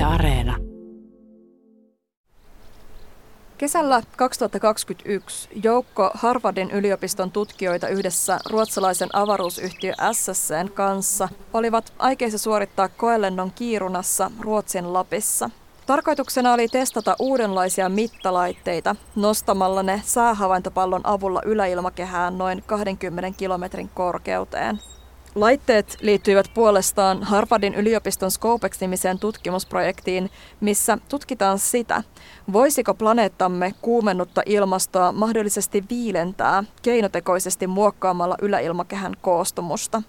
Yle Areena. Kesällä 2021 joukko Harvardin yliopiston tutkijoita yhdessä ruotsalaisen avaruusyhtiö SSCn kanssa olivat aikeissa suorittaa koelennon Kiirunassa Ruotsin Lapissa. Tarkoituksena oli testata uudenlaisia mittalaitteita nostamalla ne säähavaintopallon avulla yläilmakehään noin 20 kilometrin korkeuteen. Laitteet liittyivät puolestaan Harvardin yliopiston Scopex-nimiseen tutkimusprojektiin, missä tutkitaan sitä, voisiko planeettamme kuumennutta ilmastoa mahdollisesti viilentää keinotekoisesti muokkaamalla yläilmakehän koostumusta.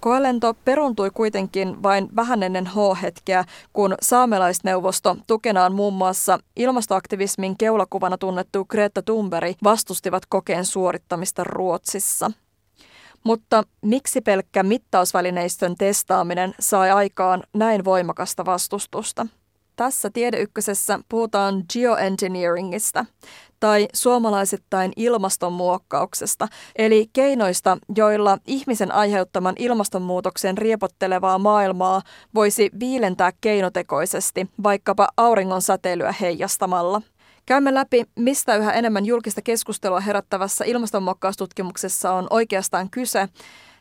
Koelento peruntui kuitenkin vain vähän ennen H-hetkeä, kun saamelaisneuvosto tukenaan muun muassa ilmastoaktivismin keulakuvana tunnettu Greta Thunberg vastustivat kokeen suorittamista Ruotsissa – mutta miksi pelkkä mittausvälineistön testaaminen sai aikaan näin voimakasta vastustusta? Tässä Tiedeykkösessä puhutaan geoengineeringista tai suomalaisittain ilmastonmuokkauksesta, eli keinoista, joilla ihmisen aiheuttaman ilmastonmuutoksen riepottelevaa maailmaa voisi viilentää keinotekoisesti vaikkapa auringon säteilyä heijastamalla – Käymme läpi, mistä yhä enemmän julkista keskustelua herättävässä ilmastonmuokkaustutkimuksessa on oikeastaan kyse,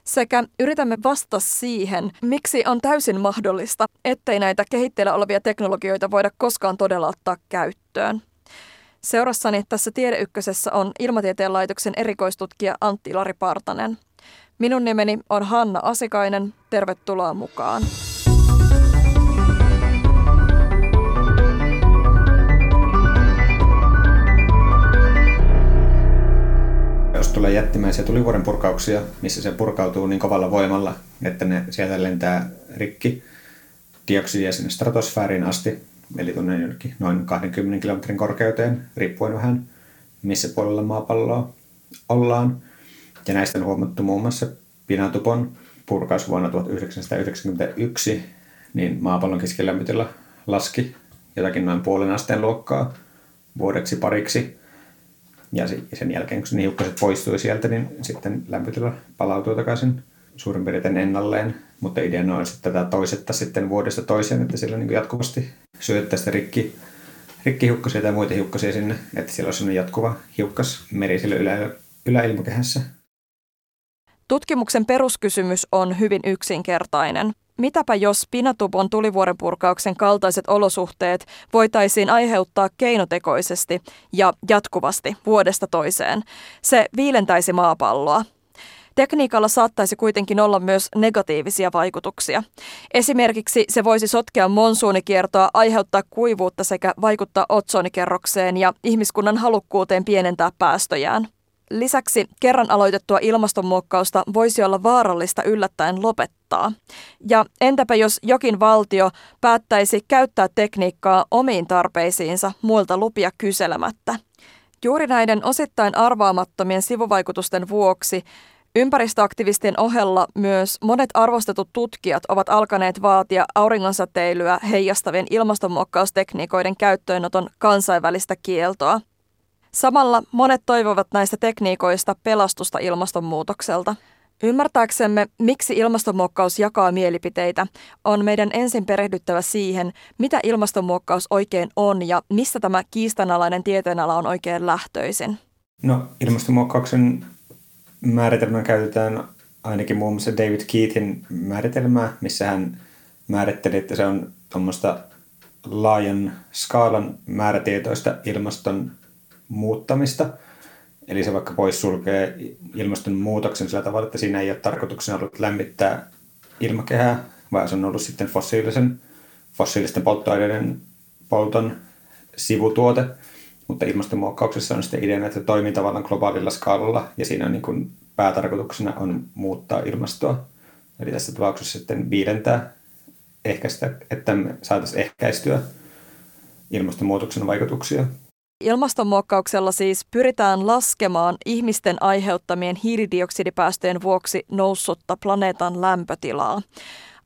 sekä yritämme vastata siihen, miksi on täysin mahdollista, ettei näitä kehitteillä olevia teknologioita voida koskaan todella ottaa käyttöön. Seurassani tässä Tiedeykkösessä on Ilmatieteen laitoksen erikoistutkija Antti Lari Partanen. Minun nimeni on Hanna Asikainen. Tervetuloa mukaan. Tulee jättimäisiä tulivuoren purkauksia, missä se purkautuu niin kovalla voimalla, että ne sieltä lentää rikki dioksidia sinne stratosfääriin asti, eli tuonne noin 20 kilometrin korkeuteen, riippuen vähän missä puolella maapalloa ollaan. Ja näistä on huomattu muun muassa Pinatupon purkaus vuonna 1991, niin maapallon keskilämpötila laski jotakin noin puolen asteen luokkaa vuodeksi pariksi ja sen jälkeen, kun ne hiukkaset poistui sieltä, niin sitten lämpötila palautuu takaisin suurin piirtein ennalleen. Mutta ideana on sitten tätä toisetta sitten vuodesta toiseen, että sillä niin jatkuvasti syöttää rikki, rikkihiukkasia tai muita hiukkasia sinne, että siellä on sellainen jatkuva hiukkas meri sillä ylä, yläilmakehässä. Tutkimuksen peruskysymys on hyvin yksinkertainen. Mitäpä jos Pinatubon tulivuorenpurkauksen kaltaiset olosuhteet voitaisiin aiheuttaa keinotekoisesti ja jatkuvasti vuodesta toiseen? Se viilentäisi maapalloa. Tekniikalla saattaisi kuitenkin olla myös negatiivisia vaikutuksia. Esimerkiksi se voisi sotkea monsuunikiertoa, aiheuttaa kuivuutta sekä vaikuttaa otsonikerrokseen ja ihmiskunnan halukkuuteen pienentää päästöjään. Lisäksi kerran aloitettua ilmastonmuokkausta voisi olla vaarallista yllättäen lopettaa. Ja entäpä jos jokin valtio päättäisi käyttää tekniikkaa omiin tarpeisiinsa muilta lupia kyselemättä? Juuri näiden osittain arvaamattomien sivuvaikutusten vuoksi Ympäristöaktivistien ohella myös monet arvostetut tutkijat ovat alkaneet vaatia auringonsäteilyä heijastavien ilmastonmuokkaustekniikoiden käyttöönoton kansainvälistä kieltoa – Samalla monet toivovat näistä tekniikoista pelastusta ilmastonmuutokselta. Ymmärtääksemme, miksi ilmastonmuokkaus jakaa mielipiteitä, on meidän ensin perehdyttävä siihen, mitä ilmastonmuokkaus oikein on ja mistä tämä kiistanalainen tieteenala on oikein lähtöisin. No, ilmastonmuokkauksen määritelmää käytetään ainakin muun muassa David Keathin määritelmää, missä hän määritteli, että se on tuommoista laajan skaalan määrätietoista ilmaston muuttamista. Eli se vaikka poissulkee ilmastonmuutoksen sillä tavalla, että siinä ei ole tarkoituksena ollut lämmittää ilmakehää, vaan se on ollut sitten fossiilisen, fossiilisten polttoaineiden polton sivutuote. Mutta ilmastonmuokkauksessa on sitten ideana, että toimii tavallaan globaalilla skaalalla ja siinä on niin kuin päätarkoituksena on muuttaa ilmastoa. Eli tässä tapauksessa sitten viidentää ehkäistä, että me saataisiin ehkäistyä ilmastonmuutoksen vaikutuksia. Ilmastonmuokkauksella siis pyritään laskemaan ihmisten aiheuttamien hiilidioksidipäästöjen vuoksi noussutta planeetan lämpötilaa.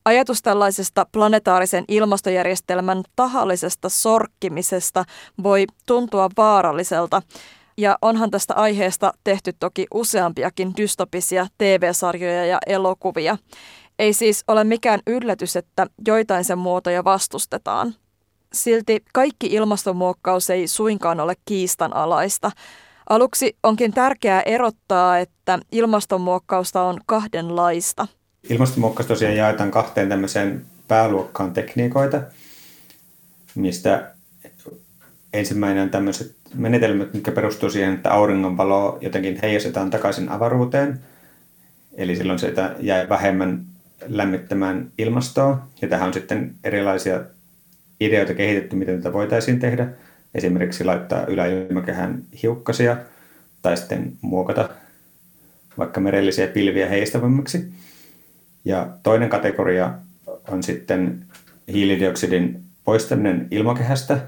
Ajatus tällaisesta planetaarisen ilmastojärjestelmän tahallisesta sorkkimisesta voi tuntua vaaralliselta, ja onhan tästä aiheesta tehty toki useampiakin dystopisia TV-sarjoja ja elokuvia. Ei siis ole mikään yllätys, että joitain sen muotoja vastustetaan. Silti kaikki ilmastonmuokkaus ei suinkaan ole kiistanalaista. Aluksi onkin tärkeää erottaa, että ilmastonmuokkausta on kahdenlaista. Ilmastonmuokkaus tosiaan jaetaan kahteen tämmöiseen pääluokkaan tekniikoita, mistä ensimmäinen on tämmöiset menetelmät, mitkä perustuu siihen, että auringonvalo jotenkin heijastetaan takaisin avaruuteen. Eli silloin se jää vähemmän lämmittämään ilmastoa. Ja tähän on sitten erilaisia ideoita kehitetty, miten tätä voitaisiin tehdä. Esimerkiksi laittaa yläilmakehään hiukkasia tai sitten muokata vaikka merellisiä pilviä heistävämmiksi. Ja toinen kategoria on sitten hiilidioksidin poistaminen ilmakehästä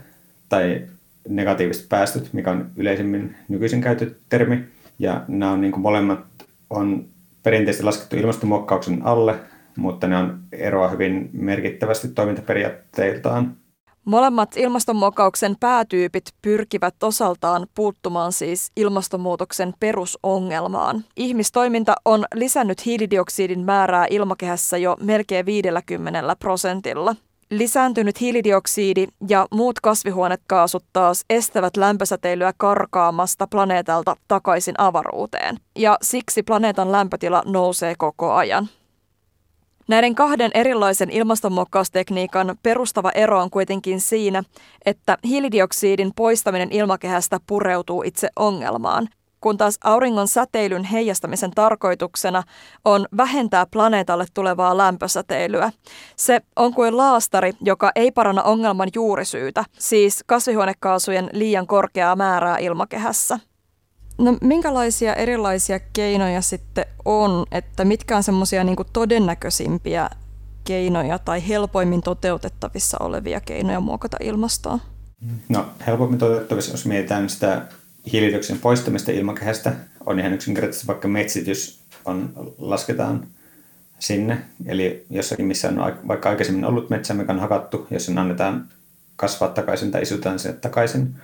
tai negatiiviset päästöt, mikä on yleisimmin nykyisin käytetty termi. Ja nämä on niin kuin molemmat on perinteisesti laskettu ilmastonmuokkauksen alle, mutta ne on eroa hyvin merkittävästi toimintaperiaatteiltaan. Molemmat ilmastonmuokkauksen päätyypit pyrkivät osaltaan puuttumaan siis ilmastonmuutoksen perusongelmaan. Ihmistoiminta on lisännyt hiilidioksidin määrää ilmakehässä jo melkein 50 prosentilla. Lisääntynyt hiilidioksidi ja muut kasvihuonekaasut taas estävät lämpösäteilyä karkaamasta planeetalta takaisin avaruuteen, ja siksi planeetan lämpötila nousee koko ajan. Näiden kahden erilaisen ilmastonmuokkaustekniikan perustava ero on kuitenkin siinä, että hiilidioksidin poistaminen ilmakehästä pureutuu itse ongelmaan, kun taas auringon säteilyn heijastamisen tarkoituksena on vähentää planeetalle tulevaa lämpösäteilyä. Se on kuin laastari, joka ei paranna ongelman juurisyytä, siis kasvihuonekaasujen liian korkeaa määrää ilmakehässä. No minkälaisia erilaisia keinoja sitten on, että mitkä on semmoisia niin todennäköisimpiä keinoja tai helpoimmin toteutettavissa olevia keinoja muokata ilmastoa? No helpommin toteutettavissa, jos mietitään sitä hiilidioksidin poistamista ilmakehästä, on ihan yksinkertaisesti vaikka metsitys on, lasketaan sinne. Eli jossakin, missä on vaikka aikaisemmin ollut metsä, mikä on hakattu, jos sen annetaan kasvaa takaisin tai isutaan se takaisin,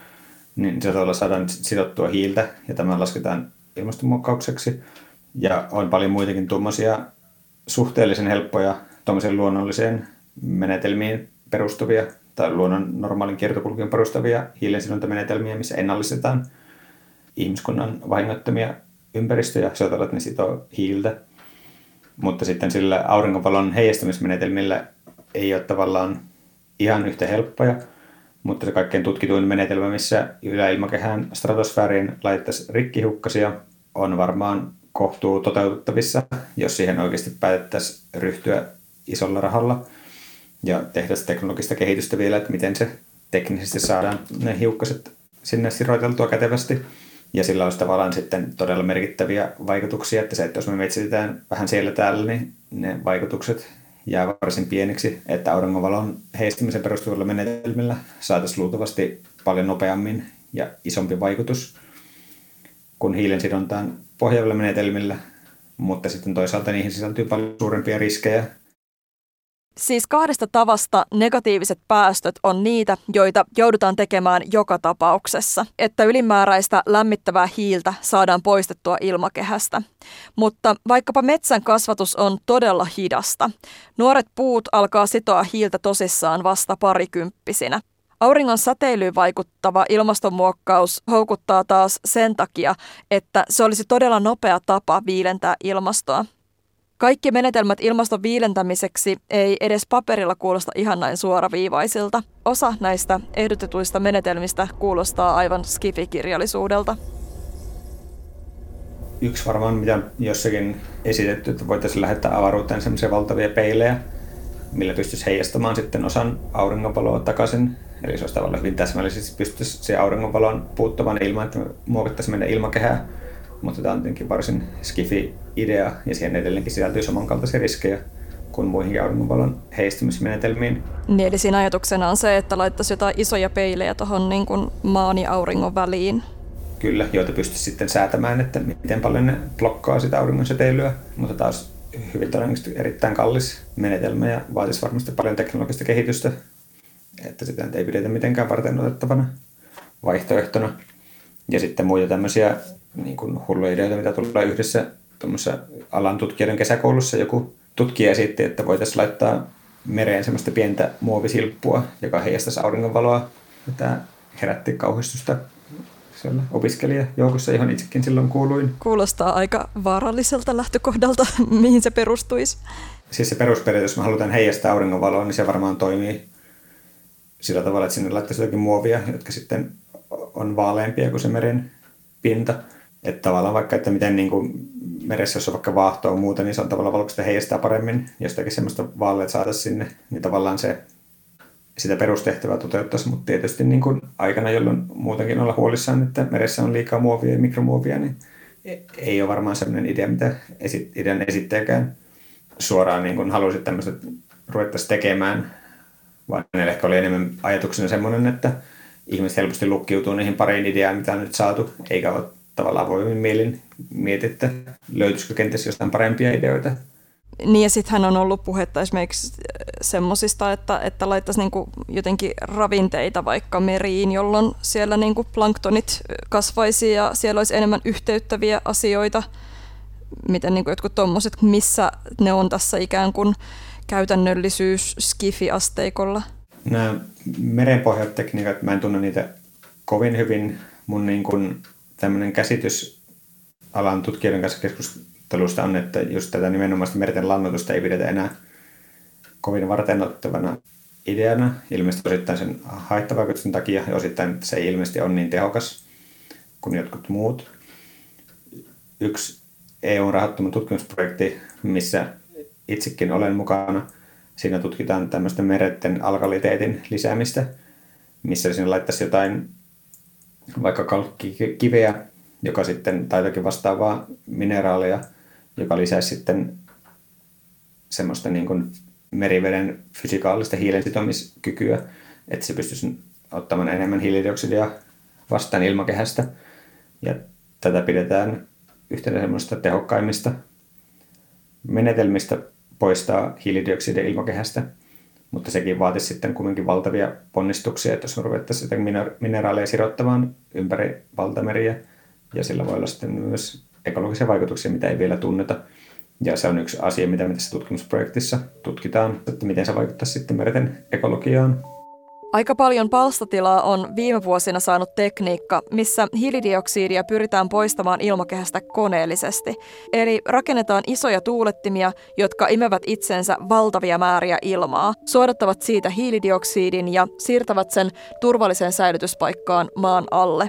niin sillä saadaan sidottua hiiltä ja tämä lasketaan ilmastonmuokkaukseksi. Ja on paljon muitakin tuommoisia suhteellisen helppoja tuommoisen luonnolliseen menetelmiin perustuvia tai luonnon normaalin kiertokulkuun perustavia hiilensidontamenetelmiä, missä ennallistetaan ihmiskunnan vahingoittamia ympäristöjä, soitella, että ne sitoo hiiltä. Mutta sitten sillä aurinkovalon heijastamismenetelmillä ei ole tavallaan ihan yhtä helppoja, mutta se kaikkein tutkituin menetelmä, missä yläilmakehään stratosfääriin laitettaisiin rikkihukkasia, on varmaan kohtuu toteutettavissa, jos siihen oikeasti päätettäisiin ryhtyä isolla rahalla ja tehdä teknologista kehitystä vielä, että miten se teknisesti saadaan ne hiukkaset sinne siroiteltua kätevästi. Ja sillä olisi tavallaan sitten todella merkittäviä vaikutuksia, että se, että jos me metsitetään vähän siellä täällä, niin ne vaikutukset jää varsin pieniksi, että auringonvalon heistymisen perustuvilla menetelmillä saataisiin luultavasti paljon nopeammin ja isompi vaikutus kuin hiilen sidontaan pohjaavilla menetelmillä, mutta sitten toisaalta niihin sisältyy paljon suurempia riskejä Siis kahdesta tavasta negatiiviset päästöt on niitä, joita joudutaan tekemään joka tapauksessa, että ylimääräistä lämmittävää hiiltä saadaan poistettua ilmakehästä. Mutta vaikkapa metsän kasvatus on todella hidasta. Nuoret puut alkaa sitoa hiiltä tosissaan vasta parikymppisinä. Auringon säteilyyn vaikuttava ilmastonmuokkaus houkuttaa taas sen takia, että se olisi todella nopea tapa viilentää ilmastoa. Kaikki menetelmät ilmaston viilentämiseksi ei edes paperilla kuulosta ihan näin suoraviivaisilta. Osa näistä ehdotetuista menetelmistä kuulostaa aivan skifikirjallisuudelta. Yksi varmaan, mitä jossakin esitetty, että voitaisiin lähettää avaruuteen sellaisia valtavia peilejä, millä pystyisi heijastamaan sitten osan auringonvaloa takaisin. Eli se olisi tavallaan hyvin täsmällisesti pystyisi se auringonvalon puuttumaan ilman, että me muokattaisiin meidän ilmakehää mutta tämä on tietenkin varsin skifi-idea ja siihen edelleenkin sisältyy samankaltaisia riskejä kuin muihinkin auringonvalon heistymismenetelmiin. Niin, eli siinä ajatuksena on se, että laittaisi jotain isoja peilejä tuohon niin kuin maan ja auringon väliin. Kyllä, joita pystyisi sitten säätämään, että miten paljon ne blokkaa sitä auringon säteilyä, mutta taas hyvin todennäköisesti erittäin kallis menetelmä ja vaatisi varmasti paljon teknologista kehitystä, että sitä ei pidetä mitenkään varten otettavana vaihtoehtona. Ja sitten muita tämmöisiä niin kuin hulluja ideoita, mitä tulee yhdessä alan tutkijoiden kesäkoulussa joku tutkija esitti, että voitaisiin laittaa mereen semmoista pientä muovisilppua, joka heijastaisi auringonvaloa. Ja tämä herätti kauhistusta siellä opiskelijajoukossa, johon itsekin silloin kuuluin. Kuulostaa aika vaaralliselta lähtökohdalta, mihin se perustuisi. Siis se perusperiaate, jos me halutaan heijastaa auringonvaloa, niin se varmaan toimii sillä tavalla, että sinne laittaisi jotakin muovia, jotka sitten on vaaleampia kuin se meren pinta. Että tavallaan vaikka, että miten niin kuin meressä, jos on vaikka vaahtoa muuta, niin se on tavallaan valkoista heijastaa paremmin. Jostakin semmoista vaaleet saataisiin sinne, niin tavallaan se sitä perustehtävää toteuttaisi, mutta tietysti niin kuin aikana, jolloin muutenkin olla huolissaan, että meressä on liikaa muovia ja mikromuovia, niin ei ole varmaan sellainen idea, mitä esit- idean esittäjäkään suoraan niin kuin halusi tämmöistä ruvettaisiin tekemään, vaan hänellä ehkä oli enemmän ajatuksena semmoinen, että ihmiset helposti lukkiutuu niihin pariin ideaan, mitä on nyt saatu, eikä ole tavallaan voimin mielin mietittä, löytyisikö kenties jostain parempia ideoita. Niin ja sitten hän on ollut puhetta esimerkiksi semmoisista, että, että laittaisi niinku jotenkin ravinteita vaikka meriin, jolloin siellä niinku planktonit kasvaisi ja siellä olisi enemmän yhteyttäviä asioita. Miten niinku jotkut tuommoiset, missä ne on tässä ikään kuin käytännöllisyys skifi-asteikolla? Nämä merenpohjat tekniikat, mä en tunne niitä kovin hyvin. Mun niin kuin tämmöinen käsitys alan tutkijoiden kanssa keskustelusta on, että just tätä nimenomaan merten lannoitusta ei pidetä enää kovin varteenottavana ideana, ilmeisesti osittain sen haittavaikutusten takia ja osittain, että se ei ilmeisesti ole niin tehokas kuin jotkut muut. Yksi EUn rahoittama tutkimusprojekti, missä itsekin olen mukana, siinä tutkitaan tämmöistä meretten alkaliteetin lisäämistä, missä sinne laittaisi jotain vaikka kalkkikiveä, joka sitten, tai jotakin vastaavaa mineraalia, joka lisäisi sitten semmoista niin kuin meriveden fysikaalista hiilen sitomiskykyä, että se pystyisi ottamaan enemmän hiilidioksidia vastaan ilmakehästä. Ja tätä pidetään yhtenä semmoista tehokkaimmista menetelmistä poistaa hiilidioksidia ilmakehästä, mutta sekin vaatisi sitten kuitenkin valtavia ponnistuksia, että jos me ruvettaisiin mineraaleja sirottamaan ympäri valtameriä, ja sillä voi olla sitten myös ekologisia vaikutuksia, mitä ei vielä tunneta. Ja se on yksi asia, mitä me tässä tutkimusprojektissa tutkitaan, että miten se vaikuttaa sitten merten ekologiaan. Aika paljon palstatilaa on viime vuosina saanut tekniikka, missä hiilidioksidia pyritään poistamaan ilmakehästä koneellisesti. Eli rakennetaan isoja tuulettimia, jotka imevät itsensä valtavia määriä ilmaa, suodattavat siitä hiilidioksidin ja siirtävät sen turvalliseen säilytyspaikkaan maan alle.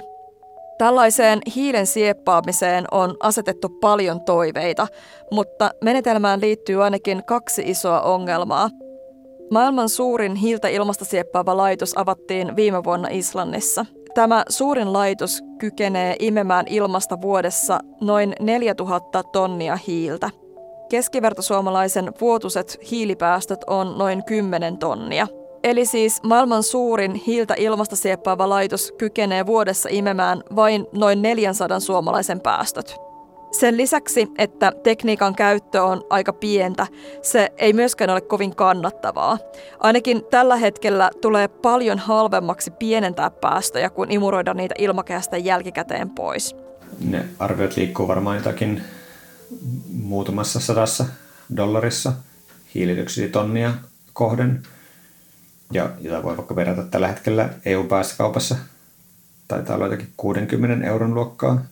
Tällaiseen hiilen sieppaamiseen on asetettu paljon toiveita, mutta menetelmään liittyy ainakin kaksi isoa ongelmaa. Maailman suurin hiiltä ilmasta sieppaava laitos avattiin viime vuonna Islannissa. Tämä suurin laitos kykenee imemään ilmasta vuodessa noin 4000 tonnia hiiltä. Keskivertosuomalaisen vuotuiset hiilipäästöt on noin 10 tonnia. Eli siis maailman suurin hiiltä ilmasta sieppaava laitos kykenee vuodessa imemään vain noin 400 suomalaisen päästöt. Sen lisäksi, että tekniikan käyttö on aika pientä, se ei myöskään ole kovin kannattavaa. Ainakin tällä hetkellä tulee paljon halvemmaksi pienentää päästöjä, kuin imuroida niitä ilmakehästä jälkikäteen pois. Ne arviot liikkuu varmaan jotakin muutamassa sadassa dollarissa hiilidioksiditonnia kohden. Ja jota voi vaikka verrata tällä hetkellä EU-päästökaupassa. Taitaa olla jotakin 60 euron luokkaa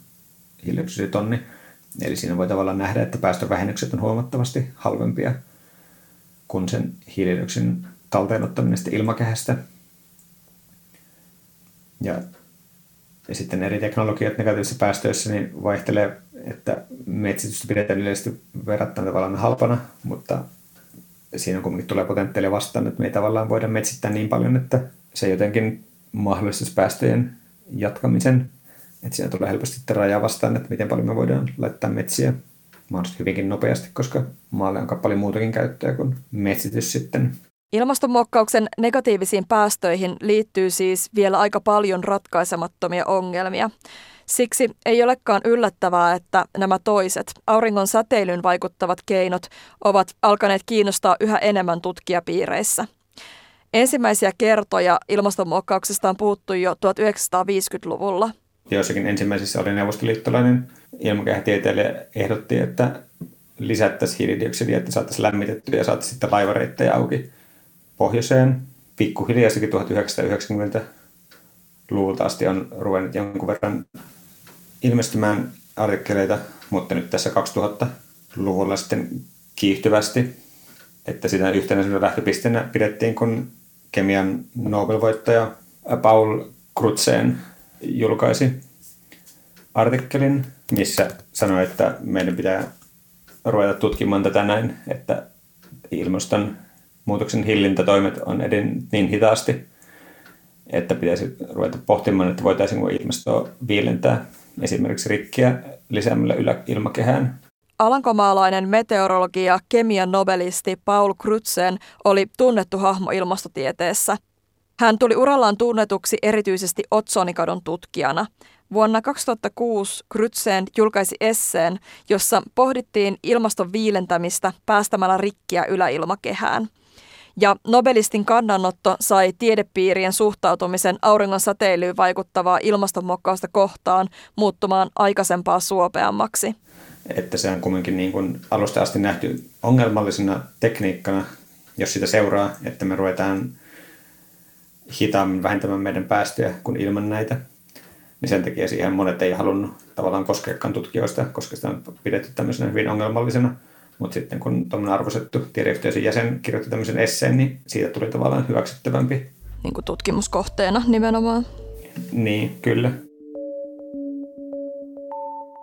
hiilidioksiditonni Eli siinä voi tavallaan nähdä, että päästövähennykset on huomattavasti halvempia kuin sen hiilidioksidin talteenottaminen ilmakehästä. Ja, ja sitten eri teknologiat negatiivisissa päästöissä niin vaihtelee, että metsitystä pidetään yleisesti verrattuna tavallaan halpana, mutta siinä kuitenkin tulee potentiaalia vastaan, että me ei tavallaan voida metsittää niin paljon, että se jotenkin mahdollistaisi päästöjen jatkamisen että siinä tulee helposti raja vastaan, että miten paljon me voidaan laittaa metsiä mahdollisesti hyvinkin nopeasti, koska maalle on paljon muutakin käyttöä kuin metsitys sitten. Ilmastonmuokkauksen negatiivisiin päästöihin liittyy siis vielä aika paljon ratkaisemattomia ongelmia. Siksi ei olekaan yllättävää, että nämä toiset, auringon säteilyyn vaikuttavat keinot, ovat alkaneet kiinnostaa yhä enemmän tutkijapiireissä. Ensimmäisiä kertoja ilmastonmuokkauksesta on puhuttu jo 1950-luvulla – joissakin ensimmäisissä oli neuvostoliittolainen ilmakehätieteilijä ehdotti, että lisättäisiin hiilidioksidia, että saataisiin lämmitettyä ja saataisiin sitten laivareittejä auki pohjoiseen. Pikkuhiljaistakin 1990-luvulta asti on ruvennut jonkun verran ilmestymään artikkeleita, mutta nyt tässä 2000-luvulla sitten kiihtyvästi, että sitä yhtenä lähtöpisteenä pidettiin, kun kemian Nobel-voittaja Paul Krutzen julkaisi artikkelin, missä sanoi, että meidän pitää ruveta tutkimaan tätä näin, että ilmastonmuutoksen hillintätoimet on edennyt niin hitaasti, että pitäisi ruveta pohtimaan, että voitaisiinko ilmastoa viilentää esimerkiksi rikkiä lisäämällä ilmakehään. Alankomaalainen meteorologi ja kemian nobelisti Paul Krutzen oli tunnettu hahmo ilmastotieteessä. Hän tuli urallaan tunnetuksi erityisesti otsonikadon tutkijana. Vuonna 2006 Krutzen julkaisi esseen, jossa pohdittiin ilmaston viilentämistä päästämällä rikkiä yläilmakehään. Ja Nobelistin kannanotto sai tiedepiirien suhtautumisen auringon säteilyyn vaikuttavaa ilmastonmuokkausta kohtaan muuttumaan aikaisempaa suopeammaksi. Että se on kumminkin niin kuin alusta asti nähty ongelmallisena tekniikkana, jos sitä seuraa, että me ruvetaan hitaammin vähentämään meidän päästöjä kuin ilman näitä. Niin sen takia siihen monet ei halunnut tavallaan koskeakaan tutkijoista, koska sitä on pidetty tämmöisenä hyvin ongelmallisena. Mutta sitten kun tuommoinen arvostettu tiedeyhteisön jäsen kirjoitti tämmöisen esseen, niin siitä tuli tavallaan hyväksyttävämpi. Niin kuin tutkimuskohteena nimenomaan. Niin, kyllä.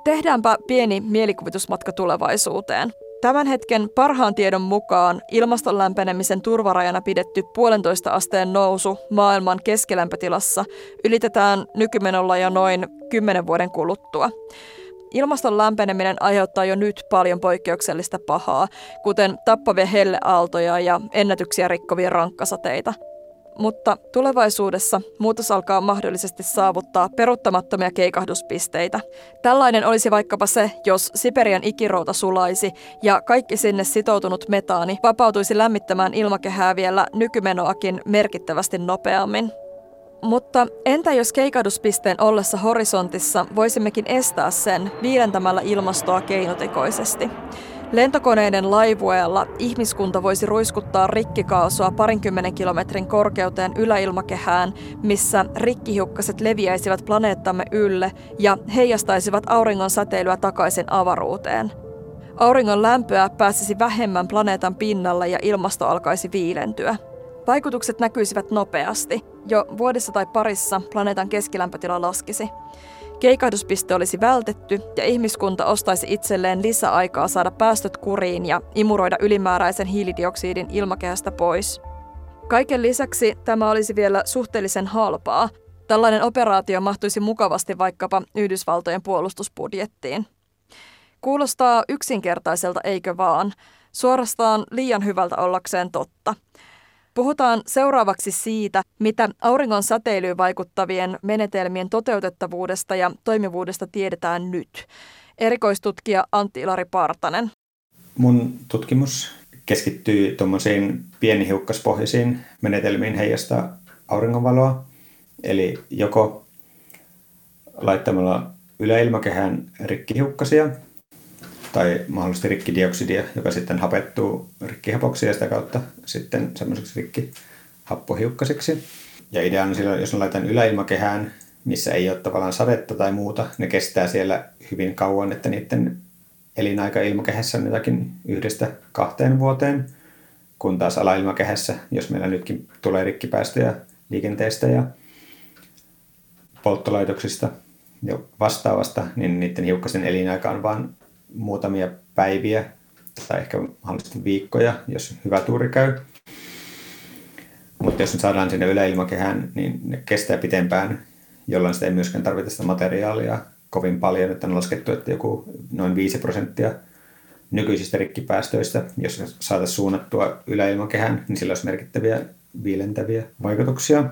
Tehdäänpä pieni mielikuvitusmatka tulevaisuuteen. Tämän hetken parhaan tiedon mukaan ilmaston lämpenemisen turvarajana pidetty puolentoista asteen nousu maailman keskilämpötilassa ylitetään nykymenolla jo noin 10 vuoden kuluttua. Ilmaston lämpeneminen aiheuttaa jo nyt paljon poikkeuksellista pahaa, kuten tappavia helleaaltoja ja ennätyksiä rikkovia rankkasateita – mutta tulevaisuudessa muutos alkaa mahdollisesti saavuttaa peruttamattomia keikahduspisteitä. Tällainen olisi vaikkapa se, jos Siperian ikirouta sulaisi ja kaikki sinne sitoutunut metaani vapautuisi lämmittämään ilmakehää vielä nykymenoakin merkittävästi nopeammin. Mutta entä jos keikahduspisteen ollessa horisontissa voisimmekin estää sen viilentämällä ilmastoa keinotekoisesti? Lentokoneiden laivueella ihmiskunta voisi ruiskuttaa rikkikaasua parinkymmenen kilometrin korkeuteen yläilmakehään, missä rikkihiukkaset leviäisivät planeettamme ylle ja heijastaisivat auringon säteilyä takaisin avaruuteen. Auringon lämpöä pääsisi vähemmän planeetan pinnalle ja ilmasto alkaisi viilentyä. Vaikutukset näkyisivät nopeasti. Jo vuodessa tai parissa planeetan keskilämpötila laskisi. Keikahduspiste olisi vältetty ja ihmiskunta ostaisi itselleen lisäaikaa saada päästöt kuriin ja imuroida ylimääräisen hiilidioksidin ilmakehästä pois. Kaiken lisäksi tämä olisi vielä suhteellisen halpaa. Tällainen operaatio mahtuisi mukavasti vaikkapa Yhdysvaltojen puolustusbudjettiin. Kuulostaa yksinkertaiselta, eikö vaan? Suorastaan liian hyvältä ollakseen totta. Puhutaan seuraavaksi siitä, mitä auringon säteilyyn vaikuttavien menetelmien toteutettavuudesta ja toimivuudesta tiedetään nyt. Erikoistutkija Antti Ilari Partanen. Mun tutkimus keskittyy tuommoisiin pienihiukkaspohjaisiin menetelmiin heijastaa auringonvaloa. Eli joko laittamalla yläilmakehään rikkihiukkasia tai mahdollisesti rikkidioksidia, joka sitten hapettuu rikkihapoksi ja sitä kautta sitten semmoiseksi rikkihappohiukkaseksi. Ja idea on silloin, jos ne laitan yläilmakehään, missä ei ole tavallaan sadetta tai muuta, ne kestää siellä hyvin kauan, että niiden elinaika ilmakehässä on jotakin yhdestä kahteen vuoteen, kun taas alailmakehässä, jos meillä nytkin tulee rikkipäästöjä liikenteestä ja polttolaitoksista ja vastaavasta, niin niiden hiukkasen elinaika on vain muutamia päiviä tai ehkä mahdollisesti viikkoja, jos hyvä tuuri käy. Mutta jos nyt saadaan sinne yläilmakehään, niin ne kestää pitempään, jolloin sitä ei myöskään tarvita sitä materiaalia kovin paljon. Että on laskettu, että joku noin 5 prosenttia nykyisistä rikkipäästöistä, jos saataisiin suunnattua yläilmakehään, niin sillä olisi merkittäviä viilentäviä vaikutuksia.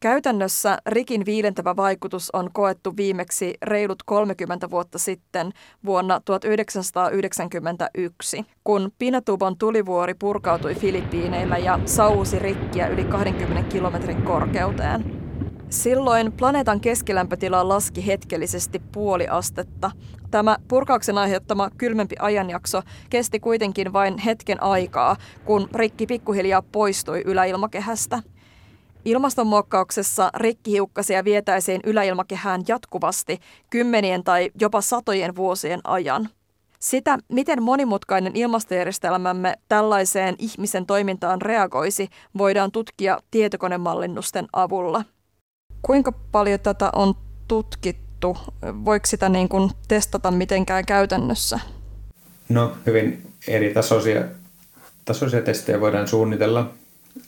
Käytännössä rikin viilentävä vaikutus on koettu viimeksi reilut 30 vuotta sitten vuonna 1991, kun Pinatubon tulivuori purkautui Filippiineillä ja sausi rikkiä yli 20 kilometrin korkeuteen. Silloin planeetan keskilämpötila laski hetkellisesti puoli astetta. Tämä purkauksen aiheuttama kylmempi ajanjakso kesti kuitenkin vain hetken aikaa, kun rikki pikkuhiljaa poistui yläilmakehästä. Ilmastonmuokkauksessa rikkihiukkasia vietäisiin yläilmakehään jatkuvasti kymmenien tai jopa satojen vuosien ajan. Sitä, miten monimutkainen ilmastojärjestelmämme tällaiseen ihmisen toimintaan reagoisi, voidaan tutkia tietokonemallinnusten avulla. Kuinka paljon tätä on tutkittu? Voiko sitä niin kuin testata mitenkään käytännössä? No hyvin eri tasoisia, tasoisia testejä voidaan suunnitella.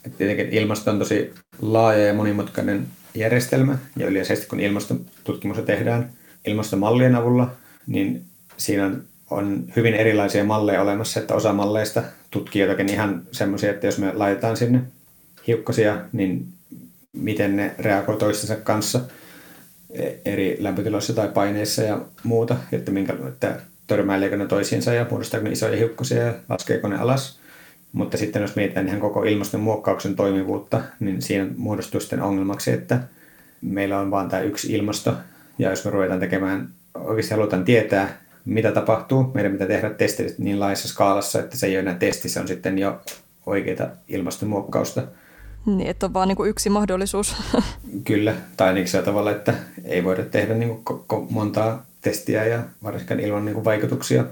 Et tietenkin ilmasto on tosi laaja ja monimutkainen järjestelmä ja yleisesti kun ilmastotutkimusta tehdään ilmastomallien avulla, niin siinä on on hyvin erilaisia malleja olemassa, että osa malleista tutkii jotakin ihan semmoisia, että jos me laitetaan sinne hiukkasia, niin miten ne reagoivat toistensa kanssa e- eri lämpötiloissa tai paineissa ja muuta, että, minkä, että törmäileekö ne toisiinsa ja muodostaako ne isoja hiukkasia ja laskeeko ne alas. Mutta sitten jos mietitään ihan koko ilmastonmuokkauksen toimivuutta, niin siinä muodostuu sitten ongelmaksi, että meillä on vain tämä yksi ilmasto, ja jos me ruvetaan tekemään, oikeasti halutaan tietää, mitä tapahtuu. Meidän pitää tehdä testit niin laajassa skaalassa, että se ei ole enää testi, se on sitten jo oikeita ilmastonmuokkausta. Niin, että on vaan niin kuin yksi mahdollisuus. Kyllä, tai niin sillä tavalla, että ei voida tehdä niin kuin montaa testiä ja varsinkaan ilman niin kuin vaikutuksia.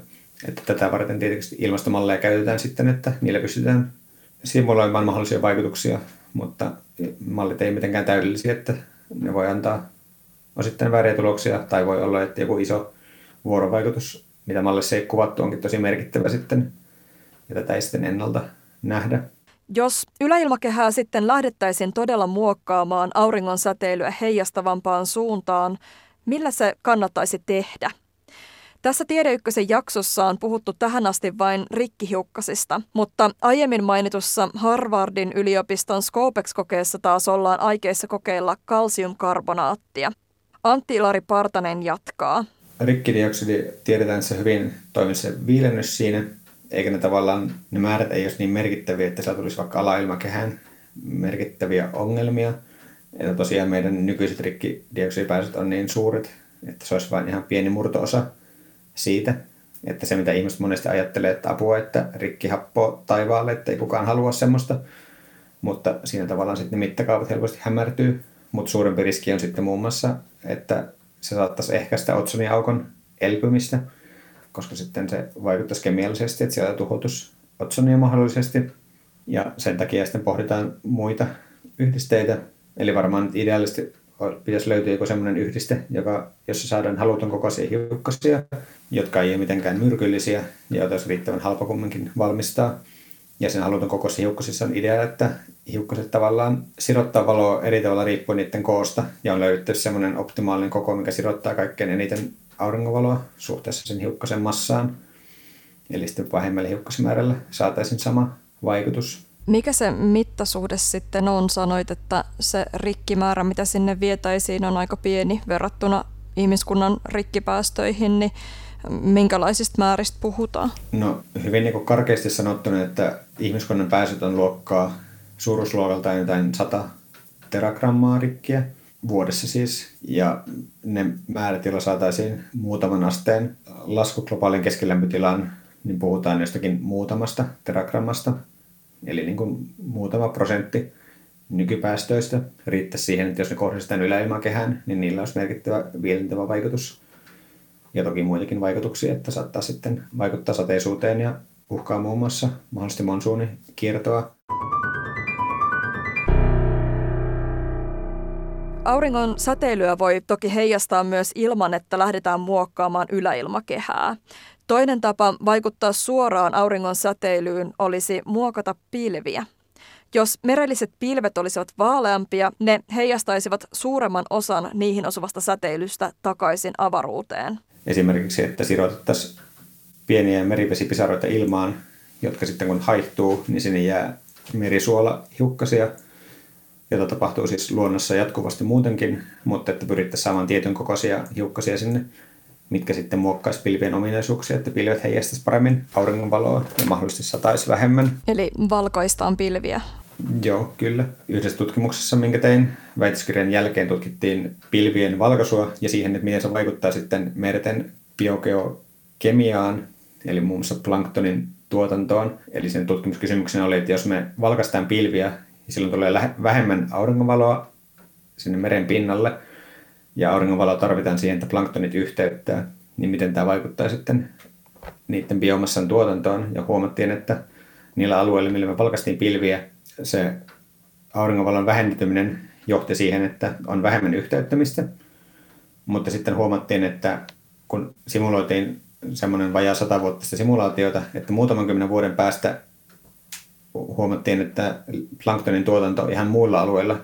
Että tätä varten tietysti ilmastomalleja käytetään sitten, että niillä pystytään simuloimaan mahdollisia vaikutuksia, mutta mallit ei mitenkään täydellisiä, että ne voi antaa osittain vääriä tuloksia, tai voi olla, että joku iso vuorovaikutus, mitä mallissa ei kuvattu, onkin tosi merkittävä sitten, ja tätä ei sitten ennalta nähdä. Jos yläilmakehää sitten lähdettäisiin todella muokkaamaan auringon säteilyä heijastavampaan suuntaan, millä se kannattaisi tehdä? Tässä Tiede Ykkösen jaksossa on puhuttu tähän asti vain rikkihiukkasista, mutta aiemmin mainitussa Harvardin yliopiston Scopex-kokeessa taas ollaan aikeissa kokeilla kalsiumkarbonaattia. Antti Ilari Partanen jatkaa rikkidioksidi tiedetään, että se hyvin toimii se viilennys siinä, eikä ne tavallaan, ne määrät ei olisi niin merkittäviä, että siellä tulisi vaikka alailmakehään merkittäviä ongelmia. Että tosiaan meidän nykyiset rikkidioksidipäästöt on niin suuret, että se olisi vain ihan pieni murtoosa siitä. Että se, mitä ihmiset monesti ajattelee, että apua, että rikki happo taivaalle, että ei kukaan halua semmoista. Mutta siinä tavallaan sitten mittakaavat helposti hämärtyy. Mutta suurempi riski on sitten muun muassa, että se saattaisi ehkäistä otsoniaukon elpymistä, koska sitten se vaikuttaisi kemiallisesti, että siellä tuhoutus otsonia mahdollisesti. Ja sen takia sitten pohditaan muita yhdisteitä. Eli varmaan ideaalisesti pitäisi löytyä joku sellainen yhdiste, joka, jossa saadaan haluton kokoisia hiukkasia, jotka ei ole mitenkään myrkyllisiä ja joita olisi riittävän halpa kumminkin valmistaa. Ja sen haluton kokoisissa hiukkasissa on idea, että hiukkaset tavallaan sirottaa valoa eri tavalla riippuen niiden koosta ja on löydetty semmoinen optimaalinen koko, mikä sirottaa kaikkein eniten auringovaloa suhteessa sen hiukkasen massaan. Eli sitten vähemmällä hiukkasmäärällä saataisiin sama vaikutus. Mikä se mittasuhde sitten on? Sanoit, että se rikkimäärä, mitä sinne vietäisiin, on aika pieni verrattuna ihmiskunnan rikkipäästöihin, niin minkälaisista määristä puhutaan? No hyvin niin karkeasti sanottuna, että ihmiskunnan päästöt on luokkaa suuruusluokaltaan jotain 100 teragrammaa rikkiä vuodessa siis. Ja ne määrät, joilla saataisiin muutaman asteen lasku globaalin keskilämpötilaan, niin puhutaan jostakin muutamasta teragrammasta. Eli niin kuin muutama prosentti nykypäästöistä riittäisi siihen, että jos ne kohdistetaan yläilmakehään, niin niillä olisi merkittävä viilentävä vaikutus. Ja toki muitakin vaikutuksia, että saattaa sitten vaikuttaa sateisuuteen ja uhkaa muun muassa mahdollisesti monsuunikiertoa. Auringon säteilyä voi toki heijastaa myös ilman, että lähdetään muokkaamaan yläilmakehää. Toinen tapa vaikuttaa suoraan auringon säteilyyn olisi muokata pilviä. Jos merelliset pilvet olisivat vaaleampia, ne heijastaisivat suuremman osan niihin osuvasta säteilystä takaisin avaruuteen. Esimerkiksi, että sirotettaisiin pieniä merivesipisaroita ilmaan, jotka sitten kun haihtuu, niin sinne jää merisuola hiukkasia – jota tapahtuu siis luonnossa jatkuvasti muutenkin, mutta että pyrittäisiin saamaan tietyn kokoisia hiukkasia sinne, mitkä sitten muokkaisi pilvien ominaisuuksia, että pilvet heijastaisi paremmin auringonvaloa ja mahdollisesti sataisi vähemmän. Eli valkoistaan pilviä. Joo, kyllä. Yhdessä tutkimuksessa, minkä tein väitöskirjan jälkeen, tutkittiin pilvien valkaisua ja siihen, että miten se vaikuttaa sitten merten biogeokemiaan, eli muun muassa planktonin tuotantoon. Eli sen tutkimuskysymyksenä oli, että jos me valkaistaan pilviä, niin silloin tulee vähemmän auringonvaloa sinne meren pinnalle, ja auringonvaloa tarvitaan siihen, että planktonit yhteyttää, niin miten tämä vaikuttaa sitten niiden biomassan tuotantoon. Ja huomattiin, että niillä alueilla, millä me valkastiin pilviä, se auringonvalon vähentyminen johti siihen, että on vähemmän yhteyttämistä. Mutta sitten huomattiin, että kun simuloitiin semmoinen vajaa sata vuotta simulaatiota, että muutaman kymmenen vuoden päästä huomattiin, että planktonin tuotanto ihan muilla alueilla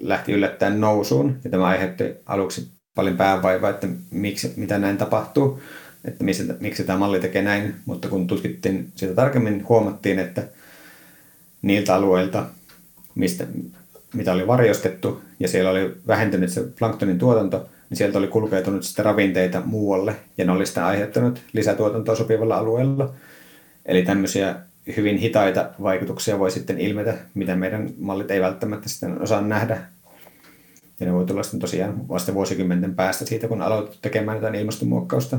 lähti yllättäen nousuun. Ja tämä aiheutti aluksi paljon päävaivaa, että miksi, mitä näin tapahtuu, että miksi, miksi tämä malli tekee näin. Mutta kun tutkittiin sitä tarkemmin, huomattiin, että niiltä alueilta, mistä, mitä oli varjostettu, ja siellä oli vähentynyt se planktonin tuotanto, niin sieltä oli kulkeutunut sitten ravinteita muualle, ja ne oli sitten aiheuttanut lisätuotantoa sopivalla alueella. Eli tämmöisiä hyvin hitaita vaikutuksia voi sitten ilmetä, mitä meidän mallit ei välttämättä sitten osaa nähdä. Ja ne voi tulla sitten tosiaan vasta vuosikymmenten päästä siitä, kun aloitettu tekemään jotain ilmastonmuokkausta.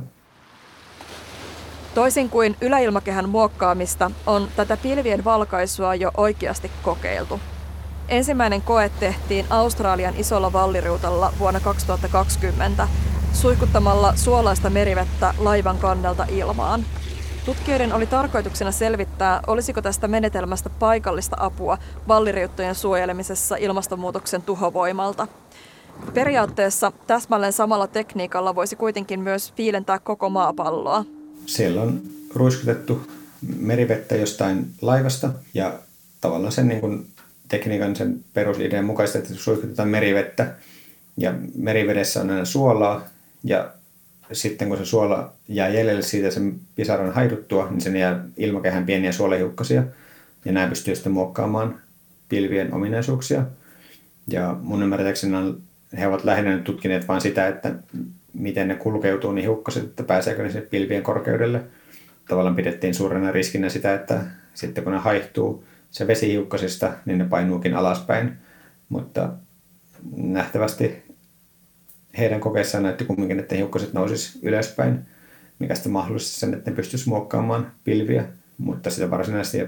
Toisin kuin yläilmakehän muokkaamista, on tätä pilvien valkaisua jo oikeasti kokeiltu. Ensimmäinen koe tehtiin Australian isolla valliriutalla vuonna 2020 suihkuttamalla suolaista merivettä laivan kannelta ilmaan. Tutkijoiden oli tarkoituksena selvittää, olisiko tästä menetelmästä paikallista apua valliriuttojen suojelemisessa ilmastonmuutoksen tuhovoimalta. Periaatteessa täsmälleen samalla tekniikalla voisi kuitenkin myös viilentää koko maapalloa. Siellä on ruiskutettu merivettä jostain laivasta ja tavallaan sen niin kuin tekniikan sen perusidean mukaisesti, että suihkutetaan merivettä ja merivedessä on aina suolaa ja sitten kun se suola jää jäljelle siitä sen pisaran haiduttua, niin sen jää ilmakehän pieniä suolehiukkasia ja nämä pystyy sitten muokkaamaan pilvien ominaisuuksia. Ja mun ymmärtääkseni he ovat lähinnä nyt tutkineet vain sitä, että miten ne kulkeutuu niin hiukkaset, että pääseekö ne sinne pilvien korkeudelle. Tavallaan pidettiin suurena riskinä sitä, että sitten kun ne haihtuu se vesihiukkasista, niin ne painuukin alaspäin. Mutta nähtävästi heidän kokeessaan näytti kumminkin, että hiukkaset nousis ylöspäin, mikä sitten mahdollisti sen, että ne pystyisi muokkaamaan pilviä. Mutta sitä varsinaisesti,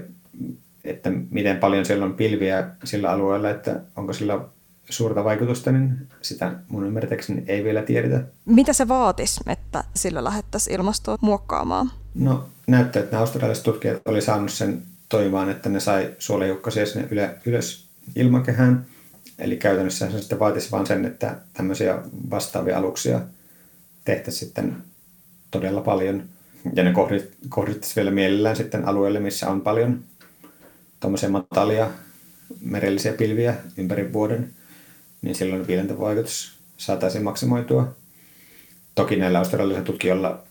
että miten paljon siellä on pilviä sillä alueella, että onko sillä suurta vaikutusta, niin sitä mun ymmärtääkseni ei vielä tiedetä. Mitä se vaatisi, että sillä lähettäisiin ilmastoa muokkaamaan? No näyttää, että nämä australialaiset tutkijat oli saanut sen toimimaan, että ne sai suolahiukkasia sinne ylös ilmakehään. Eli käytännössä se sitten vaatisi vain sen, että tämmöisiä vastaavia aluksia tehtäisiin sitten todella paljon. Ja ne kohdittaisiin vielä mielellään sitten alueelle, missä on paljon tuommoisia matalia merellisiä pilviä ympäri vuoden niin silloin viilentävaikutus saataisiin maksimoitua. Toki näillä australialaisilla tutkijoilla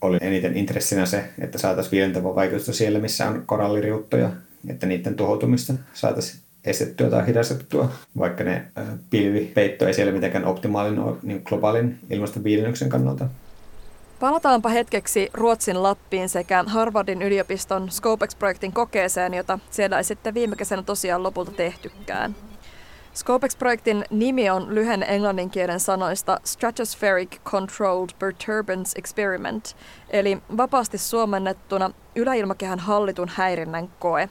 oli eniten intressinä se, että saataisiin viilentävää vaikutusta siellä, missä on koralliriuttoja, että niiden tuhoutumista saataisiin estettyä tai hidastettua, vaikka ne pilvipeitto ei siellä mitenkään optimaalinen ole niin globaalin ilmastonviilennyksen kannalta. Palataanpa hetkeksi Ruotsin Lappiin sekä Harvardin yliopiston Scopex-projektin kokeeseen, jota siellä ei sitten viime kesänä tosiaan lopulta tehtykään. Scopex-projektin nimi on lyhenne englanninkielen sanoista Stratospheric Controlled Perturbance Experiment, eli vapaasti suomennettuna yläilmakehän hallitun häirinnän koe.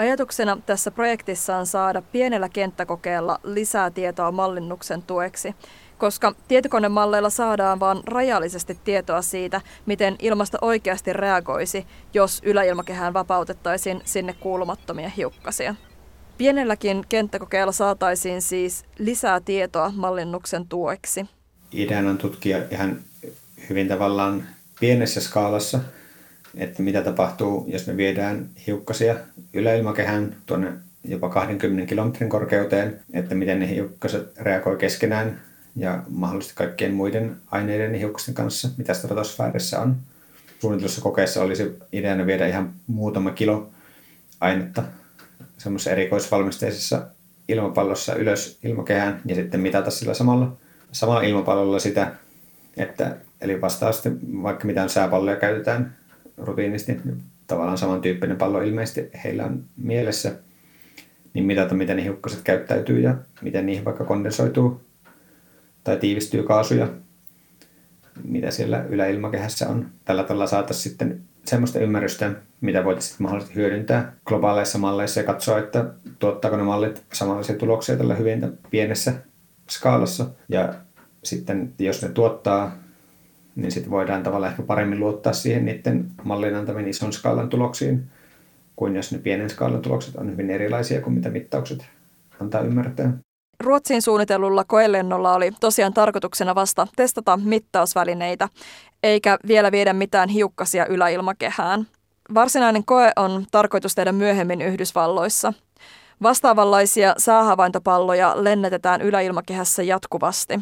Ajatuksena tässä projektissa on saada pienellä kenttäkokeella lisää tietoa mallinnuksen tueksi, koska tietokonemalleilla saadaan vain rajallisesti tietoa siitä, miten ilmasto oikeasti reagoisi, jos yläilmakehään vapautettaisiin sinne kuulumattomia hiukkasia. Pienelläkin kenttäkokeella saataisiin siis lisää tietoa mallinnuksen tueksi. Ideana on tutkia ihan hyvin tavallaan pienessä skaalassa, että mitä tapahtuu, jos me viedään hiukkasia yläilmakehään tuonne jopa 20 kilometrin korkeuteen, että miten ne hiukkaset reagoi keskenään ja mahdollisesti kaikkien muiden aineiden hiukkasten kanssa, mitä stratosfäärissä on. Suunnitellussa kokeessa olisi ideana viedä ihan muutama kilo ainetta semmoisessa erikoisvalmisteisessa ilmapallossa ylös ilmakehään ja sitten mitata sillä samalla, samalla ilmapallolla sitä, että eli vastaavasti vaikka mitään sääpalloja käytetään rutiinisti, niin tavallaan samantyyppinen pallo ilmeisesti heillä on mielessä, niin mitata, miten ne hiukkaset käyttäytyy ja miten niihin vaikka kondensoituu tai tiivistyy kaasuja, mitä siellä yläilmakehässä on. Tällä tavalla saataisiin sitten semmoista ymmärrystä, mitä voitaisiin mahdollisesti hyödyntää globaaleissa malleissa ja katsoa, että tuottaako ne mallit samanlaisia tuloksia tällä hyvin pienessä skaalassa. Ja sitten jos ne tuottaa, niin sitten voidaan tavallaan ehkä paremmin luottaa siihen niiden mallin antamiin ison skaalan tuloksiin, kuin jos ne pienen skaalan tulokset on hyvin erilaisia kuin mitä mittaukset antaa ymmärtää. Ruotsiin suunnitellulla koelennolla oli tosiaan tarkoituksena vasta testata mittausvälineitä, eikä vielä viedä mitään hiukkasia yläilmakehään. Varsinainen koe on tarkoitus tehdä myöhemmin Yhdysvalloissa. Vastaavanlaisia säähavaintopalloja lennätetään yläilmakehässä jatkuvasti.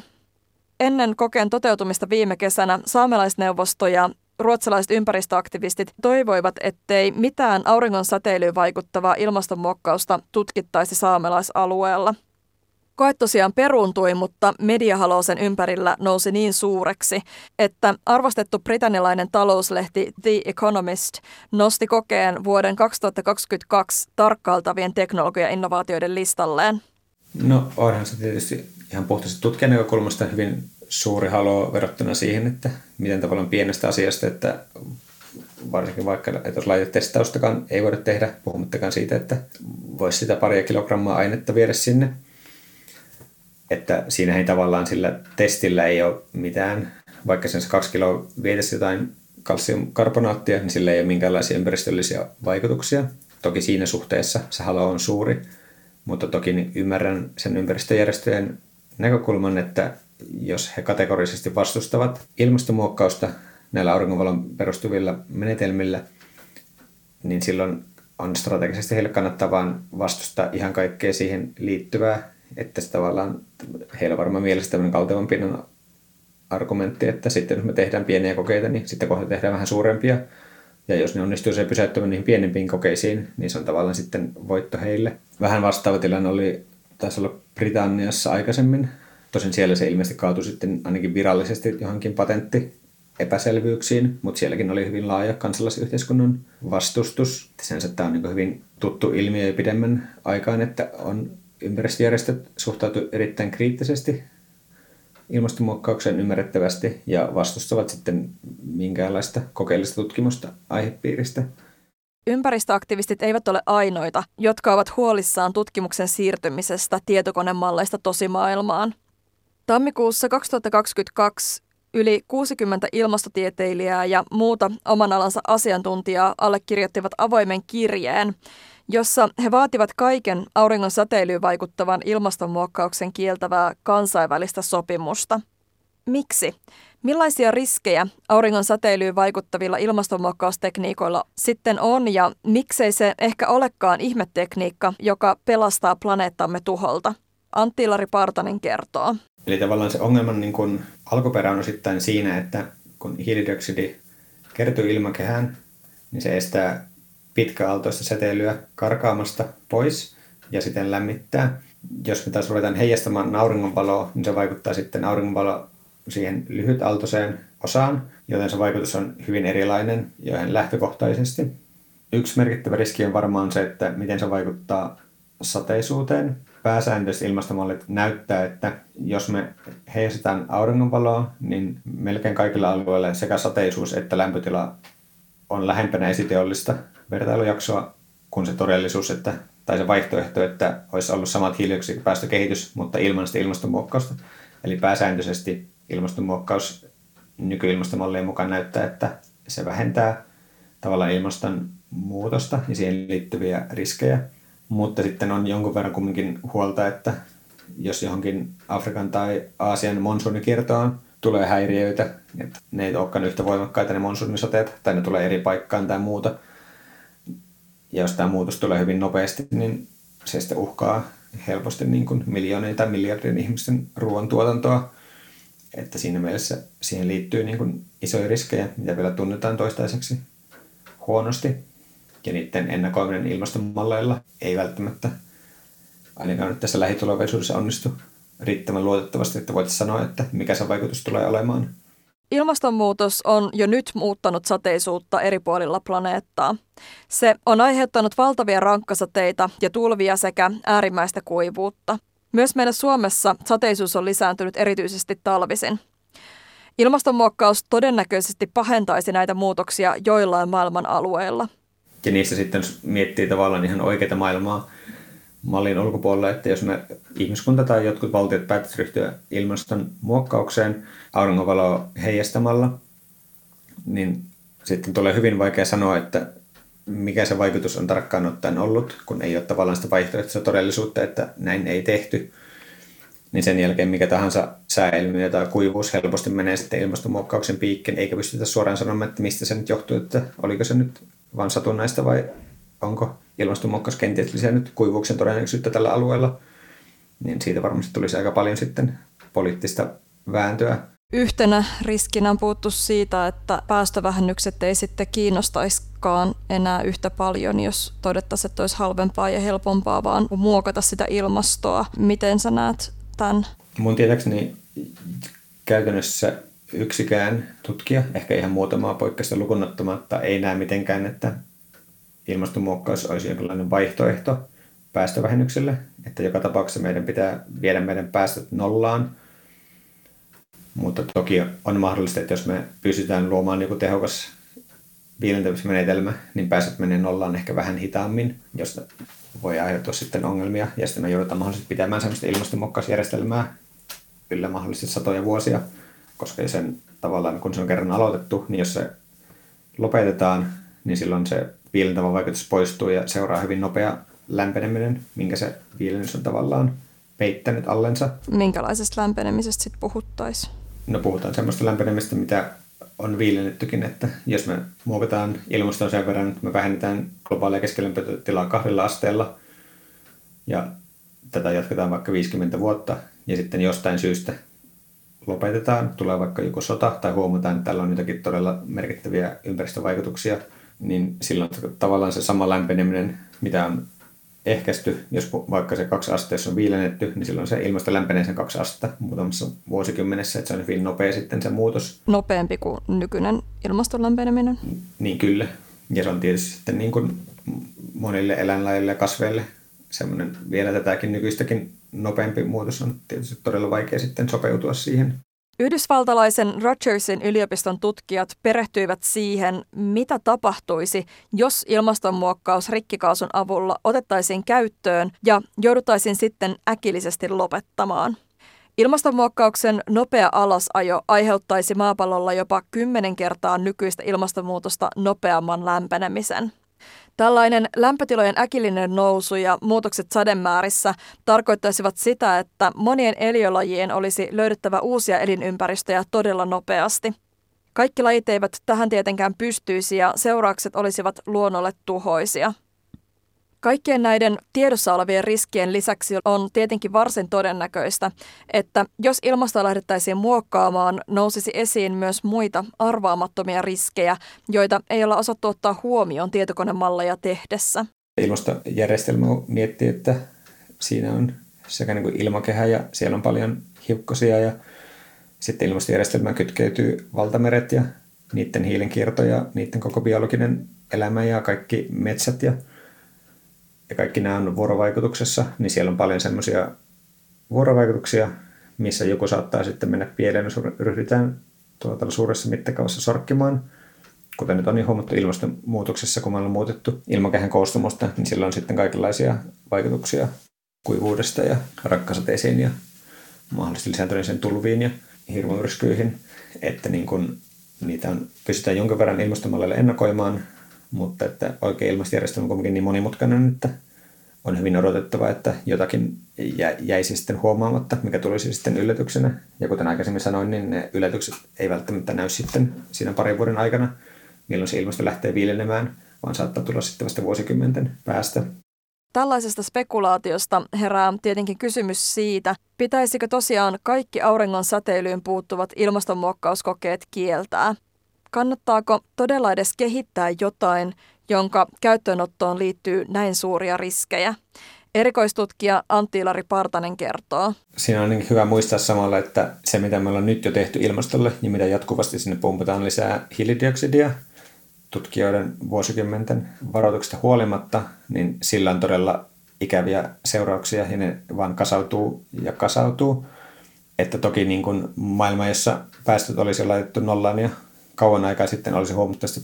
Ennen kokeen toteutumista viime kesänä saamelaisneuvosto ja ruotsalaiset ympäristöaktivistit toivoivat, ettei mitään auringon säteilyyn vaikuttavaa ilmastonmuokkausta tutkittaisi saamelaisalueella – Koe tosiaan peruuntui, mutta mediahalo sen ympärillä nousi niin suureksi, että arvostettu britannilainen talouslehti The Economist nosti kokeen vuoden 2022 tarkkailtavien teknologia-innovaatioiden listalleen. No onhan se tietysti ihan puhtaasti tutkijan näkökulmasta hyvin suuri halo verrattuna siihen, että miten tavallaan pienestä asiasta, että varsinkin vaikka, että jos laitetestaustakaan ei voida tehdä, puhumattakaan siitä, että voisi sitä paria kilogrammaa ainetta viedä sinne – että siinä ei tavallaan sillä testillä ei ole mitään, vaikka sen kaksi kiloa vietäisi jotain kalsiumkarbonaattia, niin sillä ei ole minkäänlaisia ympäristöllisiä vaikutuksia. Toki siinä suhteessa se halo on suuri, mutta toki ymmärrän sen ympäristöjärjestöjen näkökulman, että jos he kategorisesti vastustavat ilmastonmuokkausta näillä auringonvalon perustuvilla menetelmillä, niin silloin on strategisesti heille kannattavaa vastustaa ihan kaikkea siihen liittyvää että se tavallaan, heillä varmaan mielessä tämmöinen kaltevan pinnan argumentti, että sitten jos me tehdään pieniä kokeita, niin sitten kohta tehdään vähän suurempia. Ja jos ne onnistuu se pysäyttämään niihin pienempiin kokeisiin, niin se on tavallaan sitten voitto heille. Vähän vastaava tilanne oli, taisi olla Britanniassa aikaisemmin. Tosin siellä se ilmeisesti kaatui sitten ainakin virallisesti johonkin patentti epäselvyyksiin, mutta sielläkin oli hyvin laaja kansalaisyhteiskunnan vastustus. Sen tämä on niin hyvin tuttu ilmiö jo pidemmän aikaan, että on ympäristöjärjestöt suhtautuivat erittäin kriittisesti ilmastonmuokkaukseen ymmärrettävästi ja vastustavat sitten minkäänlaista kokeellista tutkimusta aihepiiristä. Ympäristöaktivistit eivät ole ainoita, jotka ovat huolissaan tutkimuksen siirtymisestä tietokonemalleista tosimaailmaan. Tammikuussa 2022 yli 60 ilmastotieteilijää ja muuta oman alansa asiantuntijaa allekirjoittivat avoimen kirjeen, jossa he vaativat kaiken auringon säteilyyn vaikuttavan ilmastonmuokkauksen kieltävää kansainvälistä sopimusta. Miksi? Millaisia riskejä auringon säteilyyn vaikuttavilla ilmastonmuokkaustekniikoilla sitten on ja miksei se ehkä olekaan ihmetekniikka, joka pelastaa planeettamme tuholta? Antti Ilari Partanen kertoo. Eli tavallaan se ongelman niin kun alkuperä on osittain siinä, että kun hiilidioksidi kertyy ilmakehään, niin se estää pitkäaaltoista säteilyä karkaamasta pois ja sitten lämmittää. Jos me taas ruvetaan heijastamaan auringonvaloa, niin se vaikuttaa sitten auringonvalo siihen lyhytaaltoiseen osaan, joten se vaikutus on hyvin erilainen jo lähtökohtaisesti. Yksi merkittävä riski on varmaan se, että miten se vaikuttaa sateisuuteen. Pääsääntöisesti ilmastomallit näyttää, että jos me heijastetaan auringonvaloa, niin melkein kaikilla alueilla sekä sateisuus että lämpötila on lähempänä esiteollista vertailujaksoa kuin se todellisuus, että, tai se vaihtoehto, että olisi ollut samat hiilidioksidipäästökehitys, mutta ilman sitä ilmastonmuokkausta. Eli pääsääntöisesti ilmastonmuokkaus nykyilmastomallien mukaan näyttää, että se vähentää tavallaan ilmastonmuutosta ja siihen liittyviä riskejä. Mutta sitten on jonkun verran kumminkin huolta, että jos johonkin Afrikan tai Aasian monsuunikiertoon tulee häiriöitä, että ne ei olekaan yhtä voimakkaita ne monsuunisateet, tai ne tulee eri paikkaan tai muuta, ja jos tämä muutos tulee hyvin nopeasti, niin se sitten uhkaa helposti niin kuin miljoonien tai miljardien ihmisten ruoantuotantoa. Että siinä mielessä siihen liittyy niin kuin isoja riskejä, mitä vielä tunnetaan toistaiseksi huonosti. Ja niiden ennakoiminen ilmastonmalleilla ei välttämättä ainakaan nyt tässä lähitulevaisuudessa onnistu riittävän luotettavasti, että voit sanoa, että mikä se vaikutus tulee olemaan. Ilmastonmuutos on jo nyt muuttanut sateisuutta eri puolilla planeettaa. Se on aiheuttanut valtavia rankkasateita ja tulvia sekä äärimmäistä kuivuutta. Myös meillä Suomessa sateisuus on lisääntynyt erityisesti talvisin. Ilmastonmuokkaus todennäköisesti pahentaisi näitä muutoksia joillain maailman alueilla. Ja niissä sitten miettii tavallaan ihan oikeita maailmaa mallin ulkopuolella, että jos me ihmiskunta tai jotkut valtiot päättäisivät ryhtyä ilmaston muokkaukseen auringonvaloa heijastamalla, niin sitten tulee hyvin vaikea sanoa, että mikä se vaikutus on tarkkaan ottaen ollut, kun ei ole tavallaan sitä vaihtoehtoista todellisuutta, että näin ei tehty. Niin sen jälkeen mikä tahansa sääilmiö tai kuivuus helposti menee sitten ilmastonmuokkauksen piikkiin, eikä pystytä suoraan sanomaan, että mistä se nyt johtuu, että oliko se nyt vain satunnaista vai onko ilmastonmuokkaus kenties lisännyt kuivuuksen todennäköisyyttä tällä alueella, niin siitä varmasti tulisi aika paljon sitten poliittista vääntöä. Yhtenä riskinä on puhuttu siitä, että päästövähennykset ei sitten kiinnostaiskaan enää yhtä paljon, jos todettaisiin, että olisi halvempaa ja helpompaa vaan muokata sitä ilmastoa. Miten sä näet tämän? Mun tietääkseni käytännössä yksikään tutkija, ehkä ihan muutamaa poikkeusta lukunottamatta, ei näe mitenkään, että ilmastonmuokkaus olisi jonkinlainen vaihtoehto päästövähennykselle, että joka tapauksessa meidän pitää viedä meidän päästöt nollaan. Mutta toki on mahdollista, että jos me pystytään luomaan joku tehokas viilentämismenetelmä, niin päästöt menee nollaan ehkä vähän hitaammin, josta voi aiheutua sitten ongelmia. Ja sitten me joudutaan mahdollisesti pitämään sellaista ilmastonmuokkausjärjestelmää yllä mahdollisesti satoja vuosia, koska sen tavallaan kun se on kerran aloitettu, niin jos se lopetetaan, niin silloin se viilentävä vaikutus poistuu ja seuraa hyvin nopea lämpeneminen, minkä se viilennys on tavallaan peittänyt allensa. Minkälaisesta lämpenemisestä sitten puhuttaisiin? No puhutaan semmoista lämpenemistä, mitä on viilennettykin, että jos me muokataan ilmastoa sen verran, että me vähennetään globaalia keskilämpötilaa kahdella asteella ja tätä jatketaan vaikka 50 vuotta ja sitten jostain syystä lopetetaan, tulee vaikka joku sota tai huomataan, että tällä on jotakin todella merkittäviä ympäristövaikutuksia – niin silloin tavallaan se sama lämpeneminen, mitä on ehkäisty, jos vaikka se kaksi asteessa on viilennetty, niin silloin se ilmasto lämpenee sen kaksi astetta muutamassa vuosikymmenessä, että se on hyvin nopea sitten se muutos. Nopeampi kuin nykyinen ilmaston lämpeneminen? Niin kyllä. Ja se on tietysti sitten niin kuin monille eläinlajeille ja kasveille semmoinen vielä tätäkin nykyistäkin nopeampi muutos on tietysti todella vaikea sitten sopeutua siihen. Yhdysvaltalaisen Rogersin yliopiston tutkijat perehtyivät siihen, mitä tapahtuisi, jos ilmastonmuokkaus rikkikaasun avulla otettaisiin käyttöön ja jouduttaisiin sitten äkillisesti lopettamaan. Ilmastonmuokkauksen nopea alasajo aiheuttaisi maapallolla jopa kymmenen kertaa nykyistä ilmastonmuutosta nopeamman lämpenemisen. Tällainen lämpötilojen äkillinen nousu ja muutokset sademäärissä tarkoittaisivat sitä, että monien eliölajien olisi löydettävä uusia elinympäristöjä todella nopeasti. Kaikki lajit eivät tähän tietenkään pystyisi ja seuraukset olisivat luonnolle tuhoisia. Kaikkien näiden tiedossa olevien riskien lisäksi on tietenkin varsin todennäköistä, että jos ilmastoa lähdettäisiin muokkaamaan, nousisi esiin myös muita arvaamattomia riskejä, joita ei olla osattu ottaa huomioon tietokonemalleja tehdessä. Ilmastojärjestelmä miettii, että siinä on sekä niin kuin ilmakehä ja siellä on paljon hiukkasia ja sitten ilmastojärjestelmään kytkeytyy valtameret ja niiden hiilenkierto ja niiden koko biologinen elämä ja kaikki metsät ja ja kaikki nämä on vuorovaikutuksessa, niin siellä on paljon semmoisia vuorovaikutuksia, missä joku saattaa sitten mennä pieleen, jos ryhdytään tuota suuressa mittakaavassa sorkkimaan. Kuten nyt on niin huomattu ilmastonmuutoksessa, kun me ollaan muutettu ilmakehän koostumusta, niin sillä on sitten kaikenlaisia vaikutuksia kuivuudesta ja rakkasateisiin ja mahdollisesti lisääntyneeseen tulviin ja hirmumyrskyihin, että niin kun niitä on, pystytään jonkin verran ilmastonmalleille ennakoimaan, mutta että oikein ilmastojärjestelmä on kuitenkin niin monimutkainen, että on hyvin odotettava, että jotakin jäisi sitten huomaamatta, mikä tulisi sitten yllätyksenä. Ja kuten aikaisemmin sanoin, niin ne yllätykset ei välttämättä näy sitten siinä parin vuoden aikana, milloin se ilmasto lähtee viilenemään, vaan saattaa tulla sitten vasta vuosikymmenten päästä. Tällaisesta spekulaatiosta herää tietenkin kysymys siitä, pitäisikö tosiaan kaikki auringon säteilyyn puuttuvat ilmastonmuokkauskokeet kieltää – Kannattaako todella edes kehittää jotain, jonka käyttöönottoon liittyy näin suuria riskejä? Erikoistutkija Antti-Ilari Partanen kertoo. Siinä on niin hyvä muistaa samalla, että se mitä me ollaan nyt jo tehty ilmastolle ja mitä jatkuvasti sinne pumpataan lisää hiilidioksidia tutkijoiden vuosikymmenten varoituksesta huolimatta, niin sillä on todella ikäviä seurauksia ja ne vaan kasautuu ja kasautuu. Että toki niin kuin maailma, jossa päästöt olisi laitettu nollaan ja kauan aikaa sitten olisi huomattavasti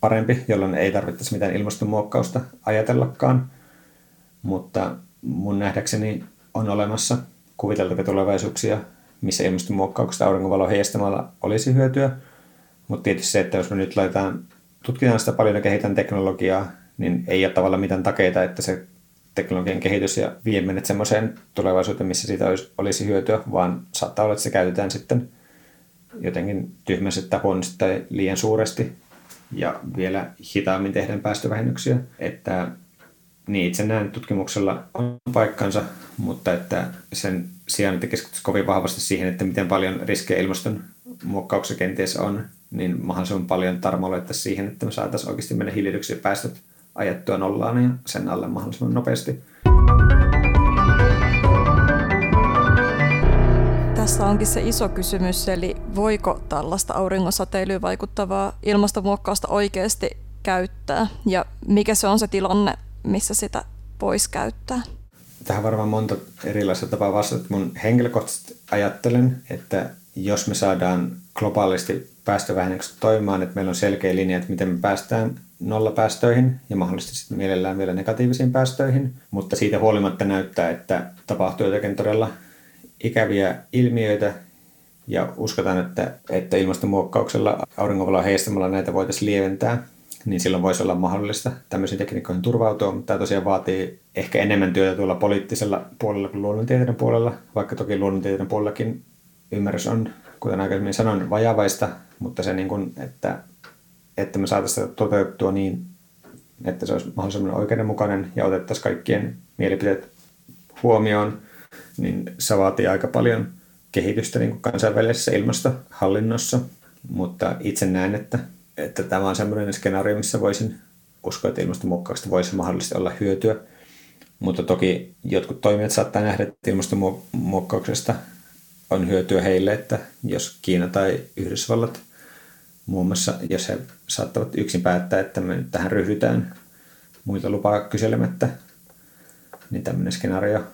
parempi, jolloin ei tarvittaisi mitään ilmastonmuokkausta ajatellakaan. Mutta mun nähdäkseni on olemassa kuviteltavia tulevaisuuksia, missä ilmastonmuokkauksesta auringonvalon heijastamalla olisi hyötyä. Mutta tietysti se, että jos me nyt laitetaan, tutkitaan sitä paljon ja kehitän teknologiaa, niin ei ole tavallaan mitään takeita, että se teknologian kehitys ja vie menet semmoiseen tulevaisuuteen, missä siitä olisi, olisi hyötyä, vaan saattaa olla, että se käytetään sitten jotenkin tyhmästi tai huonosti tai liian suuresti ja vielä hitaammin tehdään päästövähennyksiä. Että niin itse näen tutkimuksella on paikkansa, mutta että sen sijaan, että keskitytään kovin vahvasti siihen, että miten paljon riskejä ilmastonmuokkauksessa kenties on, niin mahdollisimman paljon tarmoilla siihen, että me saataisiin oikeasti meidän hiilidioksidipäästöt ajettua nollaan ja sen alle mahdollisimman nopeasti. Tässä onkin se iso kysymys, eli voiko tällaista auringonsäteilyyn vaikuttavaa ilmastonmuokkausta oikeasti käyttää ja mikä se on se tilanne, missä sitä voisi käyttää? Tähän varmaan monta erilaista tapaa vastata. Mun henkilökohtaisesti ajattelen, että jos me saadaan globaalisti päästövähennykset toimimaan, että meillä on selkeä linja, että miten me päästään nollapäästöihin ja mahdollisesti sitten mielellään vielä negatiivisiin päästöihin, mutta siitä huolimatta näyttää, että tapahtuu jotakin todella ikäviä ilmiöitä ja uskotaan, että, että ilmastonmuokkauksella auringonvalon heistamalla näitä voitaisiin lieventää, niin silloin voisi olla mahdollista tämmöisiin tekniikoihin turvautua, mutta tämä tosiaan vaatii ehkä enemmän työtä tuolla poliittisella puolella kuin luonnontieteiden puolella, vaikka toki luonnontieteiden puolellakin ymmärrys on, kuten aikaisemmin sanoin, vajavaista, mutta se, niin kuin, että, että me saataisiin sitä toteutettua niin, että se olisi mahdollisimman oikeudenmukainen ja otettaisiin kaikkien mielipiteet huomioon, niin se vaatii aika paljon kehitystä niin kuin kansainvälisessä ilmastohallinnossa, mutta itse näen, että, että tämä on sellainen skenaario, missä voisin uskoa, että ilmastonmuokkauksesta voisi mahdollisesti olla hyötyä. Mutta toki jotkut toimijat saattaa nähdä, että ilmastonmuokkauksesta on hyötyä heille, että jos Kiina tai Yhdysvallat muun muassa, jos he saattavat yksin päättää, että me nyt tähän ryhdytään muilta lupaa kyselemättä, niin tämmöinen skenaario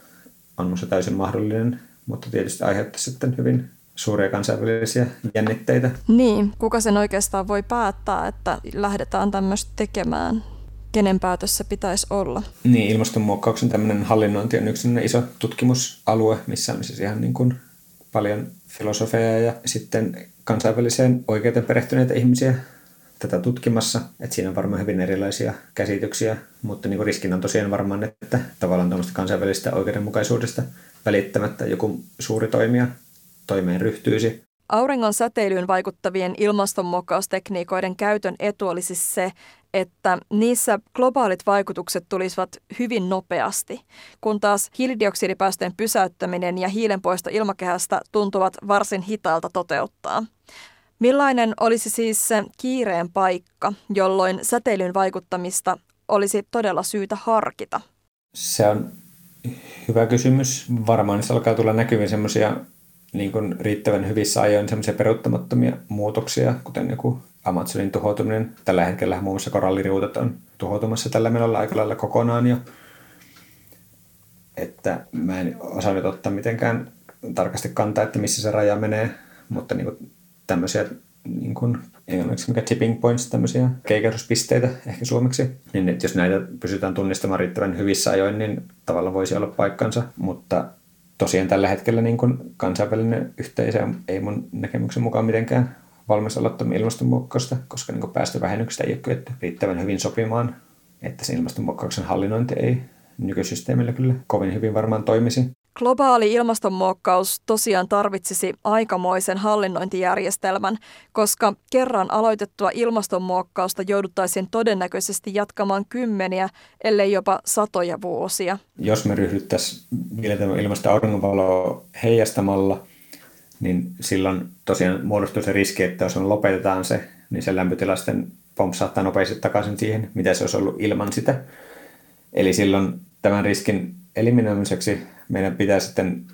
on minusta täysin mahdollinen, mutta tietysti aiheuttaa sitten hyvin suuria kansainvälisiä jännitteitä. Niin, kuka sen oikeastaan voi päättää, että lähdetään tämmöistä tekemään? Kenen päätös se pitäisi olla? Niin, ilmastonmuokkauksen tämmöinen hallinnointi on yksi iso tutkimusalue, missä on siis ihan niin kuin paljon filosofeja ja sitten kansainväliseen oikeuteen perehtyneitä ihmisiä tätä tutkimassa. Että siinä on varmaan hyvin erilaisia käsityksiä, mutta niin riskinä on tosiaan varmaan, että tavallaan tuommoista kansainvälistä oikeudenmukaisuudesta välittämättä joku suuri toimija toimeen ryhtyisi. Auringon säteilyyn vaikuttavien ilmastonmuokkaustekniikoiden käytön etu olisi siis se, että niissä globaalit vaikutukset tulisivat hyvin nopeasti, kun taas hiilidioksidipäästöjen pysäyttäminen ja hiilenpoisto ilmakehästä tuntuvat varsin hitaalta toteuttaa. Millainen olisi siis se kiireen paikka, jolloin säteilyn vaikuttamista olisi todella syytä harkita? Se on hyvä kysymys. Varmaan se alkaa tulla näkyviin semmoisia niin kuin riittävän hyvissä ajoin semmoisia peruuttamattomia muutoksia, kuten joku Amazonin tuhoutuminen. Tällä hetkellä muun muassa koralliriutat on tuhoutumassa tällä menolla aika lailla kokonaan jo. Että mä en osaa nyt ottaa mitenkään tarkasti kantaa, että missä se raja menee, mutta niin kuin tämmöisiä niin kuin, englanniksi mikä tipping points, tämmöisiä keikahduspisteitä ehkä suomeksi, niin että jos näitä pysytään tunnistamaan riittävän hyvissä ajoin, niin tavallaan voisi olla paikkansa, mutta tosiaan tällä hetkellä niin kuin kansainvälinen yhteisö ei mun näkemyksen mukaan mitenkään valmis aloittamaan ilmastonmuokkausta, koska niin päästövähennykset ei ole kyetty riittävän hyvin sopimaan, että se ilmastonmuokkauksen hallinnointi ei nykysysteemillä kyllä kovin hyvin varmaan toimisi. Globaali ilmastonmuokkaus tosiaan tarvitsisi aikamoisen hallinnointijärjestelmän, koska kerran aloitettua ilmastonmuokkausta jouduttaisiin todennäköisesti jatkamaan kymmeniä, ellei jopa satoja vuosia. Jos me ryhdyttäisiin ilmasta auringonvaloa heijastamalla, niin silloin tosiaan muodostuu se riski, että jos me lopetetaan se, niin se lämpötilasten pompsahtaa nopeasti takaisin siihen, mitä se olisi ollut ilman sitä. Eli silloin tämän riskin eliminoimiseksi meidän pitää sitten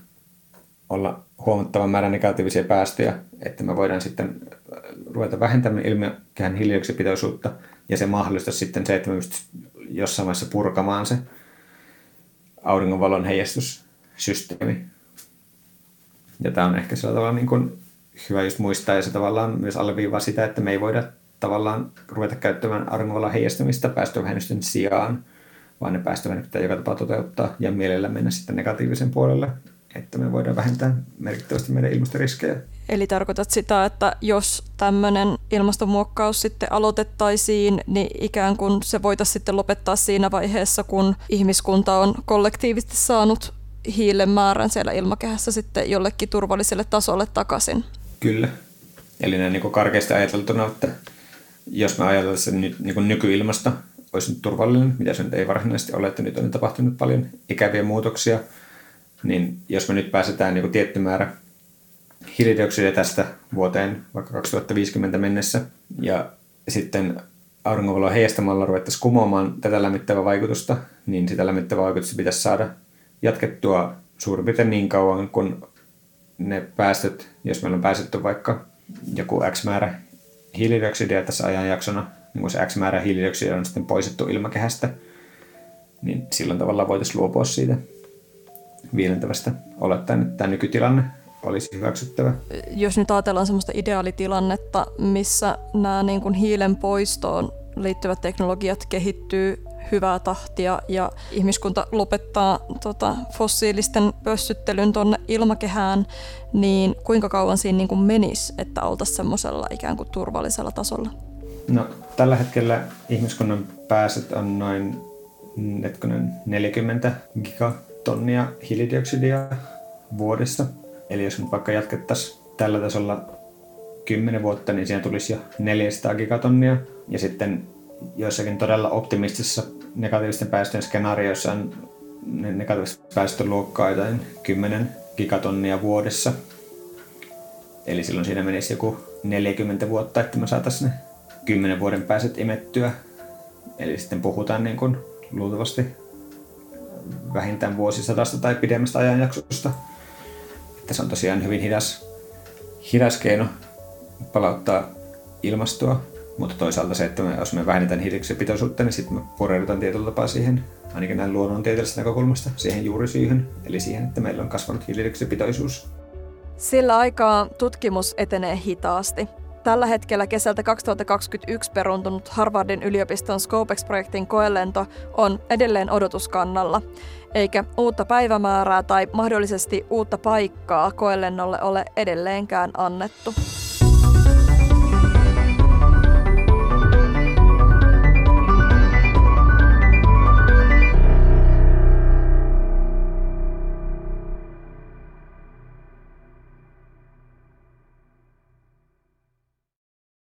olla huomattavan määrän negatiivisia päästöjä, että me voidaan sitten ruveta vähentämään ilmakehän hiilidioksidipitoisuutta ja se mahdollistaa sitten se, että me pystyisimme jossain vaiheessa purkamaan se auringonvalon heijastussysteemi. Ja tämä on ehkä sillä tavalla niin kuin hyvä just muistaa ja se tavallaan myös alleviivaa sitä, että me ei voida tavallaan ruveta käyttämään auringonvalon heijastamista päästövähennysten sijaan, vaan ne päästövähennykset pitää joka tapaa toteuttaa ja mielellä mennä sitten negatiivisen puolelle, että me voidaan vähentää merkittävästi meidän ilmastoriskejä. Eli tarkoitat sitä, että jos tämmöinen ilmastonmuokkaus sitten aloitettaisiin, niin ikään kuin se voitaisiin sitten lopettaa siinä vaiheessa, kun ihmiskunta on kollektiivisesti saanut hiilen määrän siellä ilmakehässä sitten jollekin turvalliselle tasolle takaisin. Kyllä. Eli näin niin karkeasti ajateltuna, että jos me ajatellaan nyt niin nykyilmasta olisi nyt turvallinen, mitä se nyt ei varsinaisesti ole, että nyt on tapahtunut paljon ikäviä muutoksia, niin jos me nyt pääsetään niin tietty määrä hiilidioksidia tästä vuoteen vaikka 2050 mennessä ja sitten auringonvaloa heijastamalla ruvettaisiin kumoamaan tätä lämmittävää vaikutusta, niin sitä lämmittävää vaikutusta pitäisi saada jatkettua suurin piirtein niin kauan, kun ne päästöt, jos meillä on päästetty vaikka joku X määrä hiilidioksidia tässä ajanjaksona, kun se X määrä hiilidioksidia on sitten poistettu ilmakehästä, niin silloin tavallaan voitaisiin luopua siitä viilentävästä olettaen, että tämä nykytilanne olisi hyväksyttävä. Jos nyt ajatellaan sellaista ideaalitilannetta, missä nämä niin kuin hiilen poistoon liittyvät teknologiat kehittyy hyvää tahtia ja ihmiskunta lopettaa tota, fossiilisten pössyttelyn tuonne ilmakehään, niin kuinka kauan siinä niin kuin menisi, että oltaisiin semmoisella ikään kuin turvallisella tasolla? No, tällä hetkellä ihmiskunnan päästöt on noin netkonen 40 gigatonnia hiilidioksidia vuodessa. Eli jos nyt vaikka jatkettaisiin tällä tasolla 10 vuotta, niin siinä tulisi jo 400 gigatonnia. Ja sitten joissakin todella optimistisissa negatiivisten päästöjen skenaarioissa on negatiiviset päästöluokkaa jotain 10 gigatonnia vuodessa. Eli silloin siinä menisi joku 40 vuotta, että me saataisiin ne 10 vuoden pääset imettyä. Eli sitten puhutaan niin kuin luultavasti vähintään vuosisatasta tai pidemmästä ajanjaksosta. Että se on tosiaan hyvin hidas, hidas keino palauttaa ilmastoa mutta toisaalta se, että me, jos me vähennetään hiilidioksidipitoisuutta, niin sitten me pureudutaan tietyllä tapaa siihen, ainakin näin luonnontieteellisestä näkökulmasta, siihen juurisyyhyn, eli siihen, että meillä on kasvanut hiilidioksidipitoisuus. Sillä aikaa tutkimus etenee hitaasti. Tällä hetkellä kesältä 2021 peruntunut Harvardin yliopiston Scopex-projektin koelento on edelleen odotuskannalla, eikä uutta päivämäärää tai mahdollisesti uutta paikkaa koelennolle ole edelleenkään annettu.